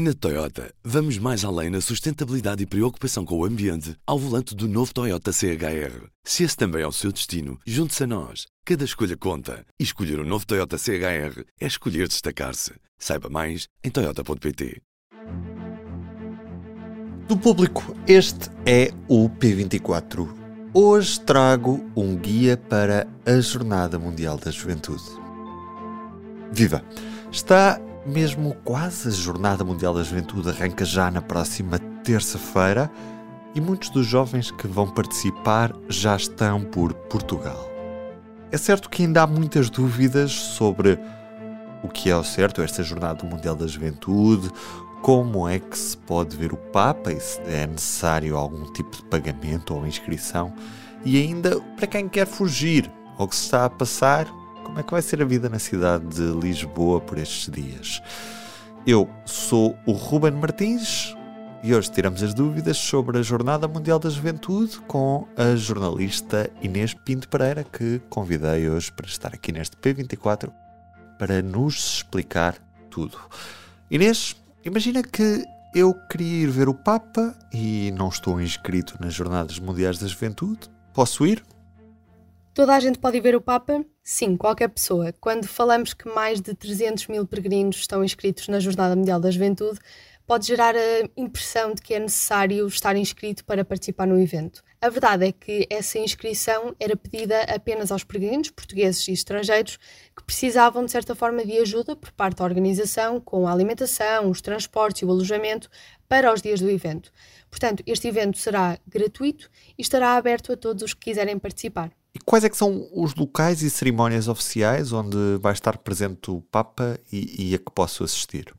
Na Toyota, vamos mais além na sustentabilidade e preocupação com o ambiente ao volante do novo Toyota CHR. Se esse também é o seu destino, junte-se a nós. Cada escolha conta. E escolher o um novo Toyota CHR é escolher destacar-se. Saiba mais em Toyota.pt. Do público, este é o P24. Hoje trago um guia para a Jornada Mundial da Juventude. Viva! Está mesmo quase a Jornada Mundial da Juventude arranca já na próxima terça-feira e muitos dos jovens que vão participar já estão por Portugal. É certo que ainda há muitas dúvidas sobre o que é o certo esta Jornada Mundial da Juventude, como é que se pode ver o Papa e se é necessário algum tipo de pagamento ou inscrição, e ainda para quem quer fugir ao que se está a passar, como é que vai ser a vida na cidade de Lisboa por estes dias. Eu sou o Ruben Martins e hoje tiramos as dúvidas sobre a Jornada Mundial da Juventude com a jornalista Inês Pinto Pereira, que convidei hoje para estar aqui neste P24 para nos explicar tudo. Inês, imagina que eu queria ir ver o Papa e não estou inscrito nas Jornadas Mundiais da Juventude. Posso ir? Toda a gente pode ver o Papa? Sim, qualquer pessoa. Quando falamos que mais de 300 mil peregrinos estão inscritos na Jornada Mundial da Juventude, pode gerar a impressão de que é necessário estar inscrito para participar no evento. A verdade é que essa inscrição era pedida apenas aos peregrinos, portugueses e estrangeiros, que precisavam de certa forma de ajuda por parte da organização com a alimentação, os transportes e o alojamento para os dias do evento. Portanto, este evento será gratuito e estará aberto a todos os que quiserem participar. E quais é que são os locais e cerimónias oficiais onde vai estar presente o Papa e, e a que posso assistir?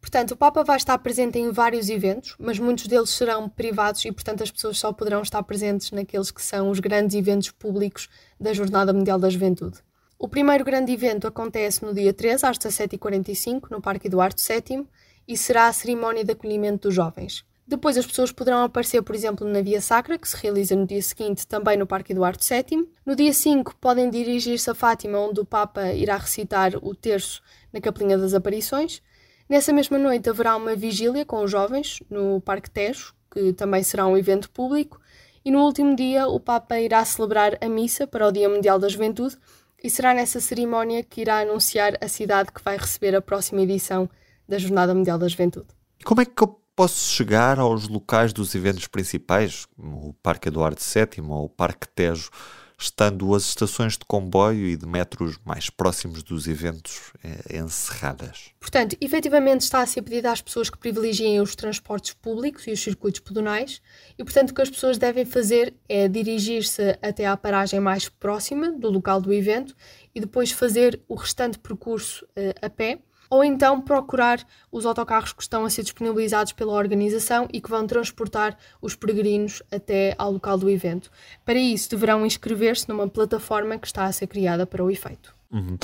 Portanto, o Papa vai estar presente em vários eventos, mas muitos deles serão privados e, portanto, as pessoas só poderão estar presentes naqueles que são os grandes eventos públicos da Jornada Mundial da Juventude. O primeiro grande evento acontece no dia 3, às 17h45, no Parque Eduardo VII, e será a cerimónia de acolhimento dos jovens. Depois as pessoas poderão aparecer, por exemplo, na Via Sacra, que se realiza no dia seguinte também no Parque Eduardo VII. No dia 5 podem dirigir-se a Fátima, onde o Papa irá recitar o terço na Capelinha das Aparições. Nessa mesma noite haverá uma vigília com os jovens no Parque Tejo, que também será um evento público. E no último dia o Papa irá celebrar a missa para o Dia Mundial da Juventude e será nessa cerimónia que irá anunciar a cidade que vai receber a próxima edição da Jornada Mundial da Juventude. Como é que posso chegar aos locais dos eventos principais, o Parque Eduardo VII ou o Parque Tejo, estando as estações de comboio e de metros mais próximos dos eventos eh, encerradas? Portanto, efetivamente está a ser pedido às pessoas que privilegiem os transportes públicos e os circuitos pedonais e, portanto, o que as pessoas devem fazer é dirigir-se até à paragem mais próxima do local do evento e depois fazer o restante percurso eh, a pé ou então procurar os autocarros que estão a ser disponibilizados pela organização e que vão transportar os peregrinos até ao local do evento. Para isso, deverão inscrever-se numa plataforma que está a ser criada para o efeito. Uhum.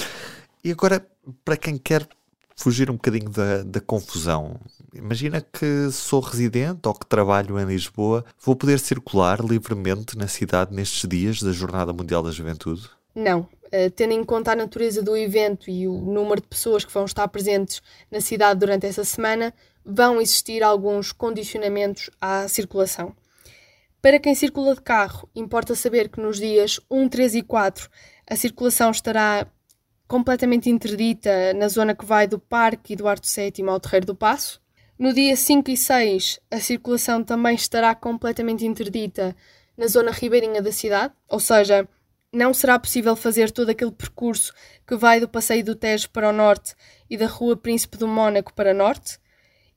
E agora, para quem quer fugir um bocadinho da, da, confusão. Imagina que sou residente ou que trabalho em Lisboa, vou poder circular livremente na cidade nestes dias da Jornada Mundial da Juventude? Não, Uh, tendo em conta a natureza do evento e o número de pessoas que vão estar presentes na cidade durante essa semana, vão existir alguns condicionamentos à circulação. Para quem circula de carro, importa saber que nos dias 1, 3 e 4 a circulação estará completamente interdita na zona que vai do Parque Eduardo VII ao Terreiro do Passo. No dia 5 e 6, a circulação também estará completamente interdita na zona ribeirinha da cidade, ou seja, não será possível fazer todo aquele percurso que vai do Passeio do Tejo para o norte e da Rua Príncipe do Mónaco para norte.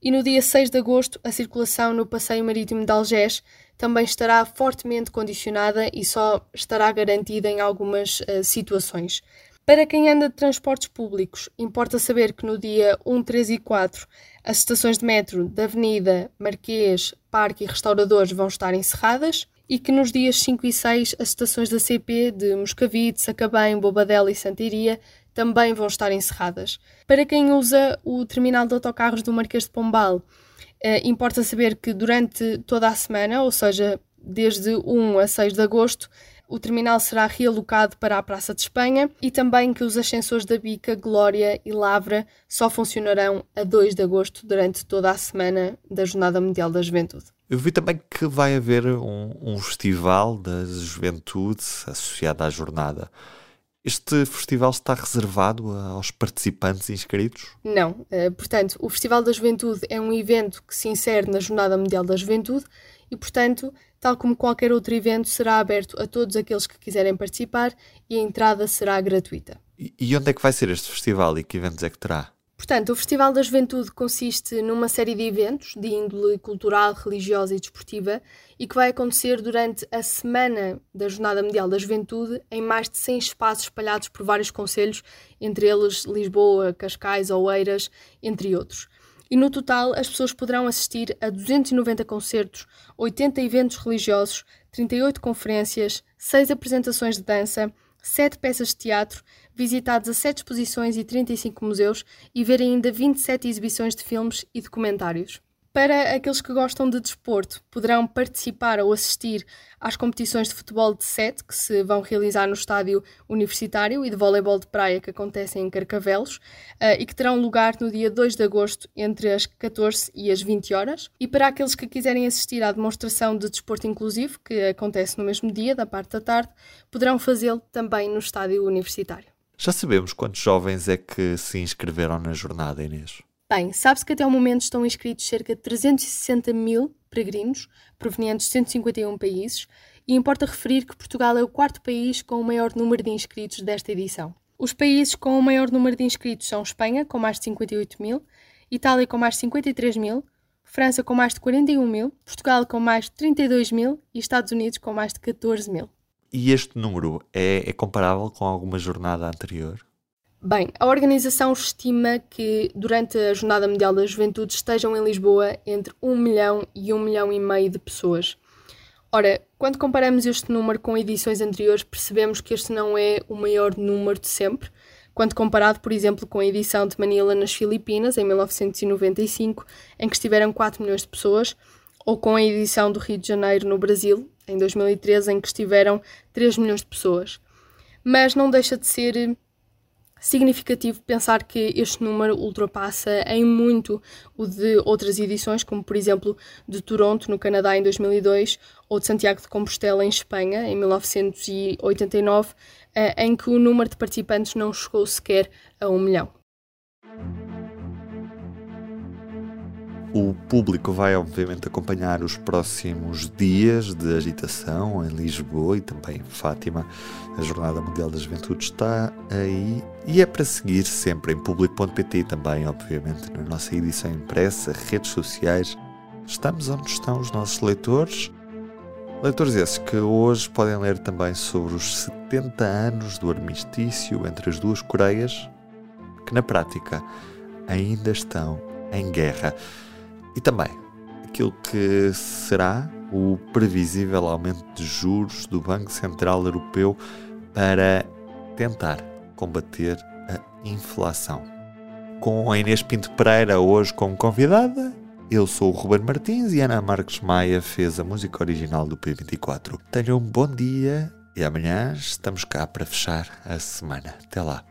E no dia 6 de agosto, a circulação no Passeio Marítimo de Algés também estará fortemente condicionada e só estará garantida em algumas uh, situações. Para quem anda de transportes públicos, importa saber que no dia 1, 3 e 4 as estações de metro da Avenida, Marquês, Parque e Restauradores vão estar encerradas e que nos dias 5 e 6 as estações da CP de Moscavide, Sacabém, Bobadela e Santiria também vão estar encerradas. Para quem usa o terminal de autocarros do Marquês de Pombal, eh, importa saber que durante toda a semana, ou seja, desde 1 a 6 de agosto, o terminal será realocado para a Praça de Espanha e também que os ascensores da Bica, Glória e Lavra só funcionarão a 2 de agosto durante toda a semana da Jornada Mundial da Juventude. Eu vi também que vai haver um, um festival da juventude associado à jornada. Este festival está reservado aos participantes inscritos? Não. Eh, portanto, o Festival da Juventude é um evento que se insere na Jornada Mundial da Juventude e, portanto, tal como qualquer outro evento, será aberto a todos aqueles que quiserem participar e a entrada será gratuita. E onde é que vai ser este festival e que eventos é que terá? Portanto, o Festival da Juventude consiste numa série de eventos de índole cultural, religiosa e desportiva e que vai acontecer durante a semana da Jornada Mundial da Juventude em mais de 100 espaços espalhados por vários conselhos, entre eles Lisboa, Cascais, Oeiras, entre outros. E no total, as pessoas poderão assistir a 290 concertos, 80 eventos religiosos, 38 conferências, 6 apresentações de dança, 7 peças de teatro, visitar 17 exposições e 35 museus e ver ainda 27 exibições de filmes e documentários. Para aqueles que gostam de desporto, poderão participar ou assistir às competições de futebol de sete que se vão realizar no estádio universitário e de voleibol de praia que acontecem em Carcavelos uh, e que terão lugar no dia 2 de agosto entre as 14 e as 20 horas. E para aqueles que quiserem assistir à demonstração de desporto inclusivo, que acontece no mesmo dia, da parte da tarde, poderão fazê-lo também no estádio universitário. Já sabemos quantos jovens é que se inscreveram na jornada, Inês? Bem, sabe-se que até o momento estão inscritos cerca de 360 mil peregrinos provenientes de 151 países e importa referir que Portugal é o quarto país com o maior número de inscritos desta edição. Os países com o maior número de inscritos são Espanha, com mais de 58 mil, Itália, com mais de 53 mil, França, com mais de 41 mil, Portugal, com mais de 32 mil e Estados Unidos, com mais de 14 mil. E este número é, é comparável com alguma jornada anterior? Bem, a organização estima que durante a Jornada Mundial da Juventude estejam em Lisboa entre 1 milhão e 1 milhão e meio de pessoas. Ora, quando comparamos este número com edições anteriores, percebemos que este não é o maior número de sempre, quando comparado, por exemplo, com a edição de Manila nas Filipinas, em 1995, em que estiveram 4 milhões de pessoas, ou com a edição do Rio de Janeiro no Brasil, em 2013, em que estiveram 3 milhões de pessoas. Mas não deixa de ser significativo pensar que este número ultrapassa em muito o de outras edições, como por exemplo de Toronto, no Canadá, em 2002, ou de Santiago de Compostela, em Espanha, em 1989, eh, em que o número de participantes não chegou sequer a um milhão. O público vai, obviamente, acompanhar os próximos dias de agitação em Lisboa e também em Fátima. A Jornada Mundial da Juventude está aí e é para seguir sempre em público.pt também, obviamente, na nossa edição impressa, redes sociais. Estamos onde estão os nossos leitores. Leitores esses que hoje podem ler também sobre os 70 anos do armistício entre as duas Coreias, que na prática ainda estão em guerra. E também aquilo que será o previsível aumento de juros do Banco Central Europeu para tentar combater a inflação. Com a Inês Pinto Pereira hoje como convidada, eu sou o Ruben Martins e Ana Marques Maia fez a música original do P24. Tenham um bom dia e amanhã estamos cá para fechar a semana. Até lá.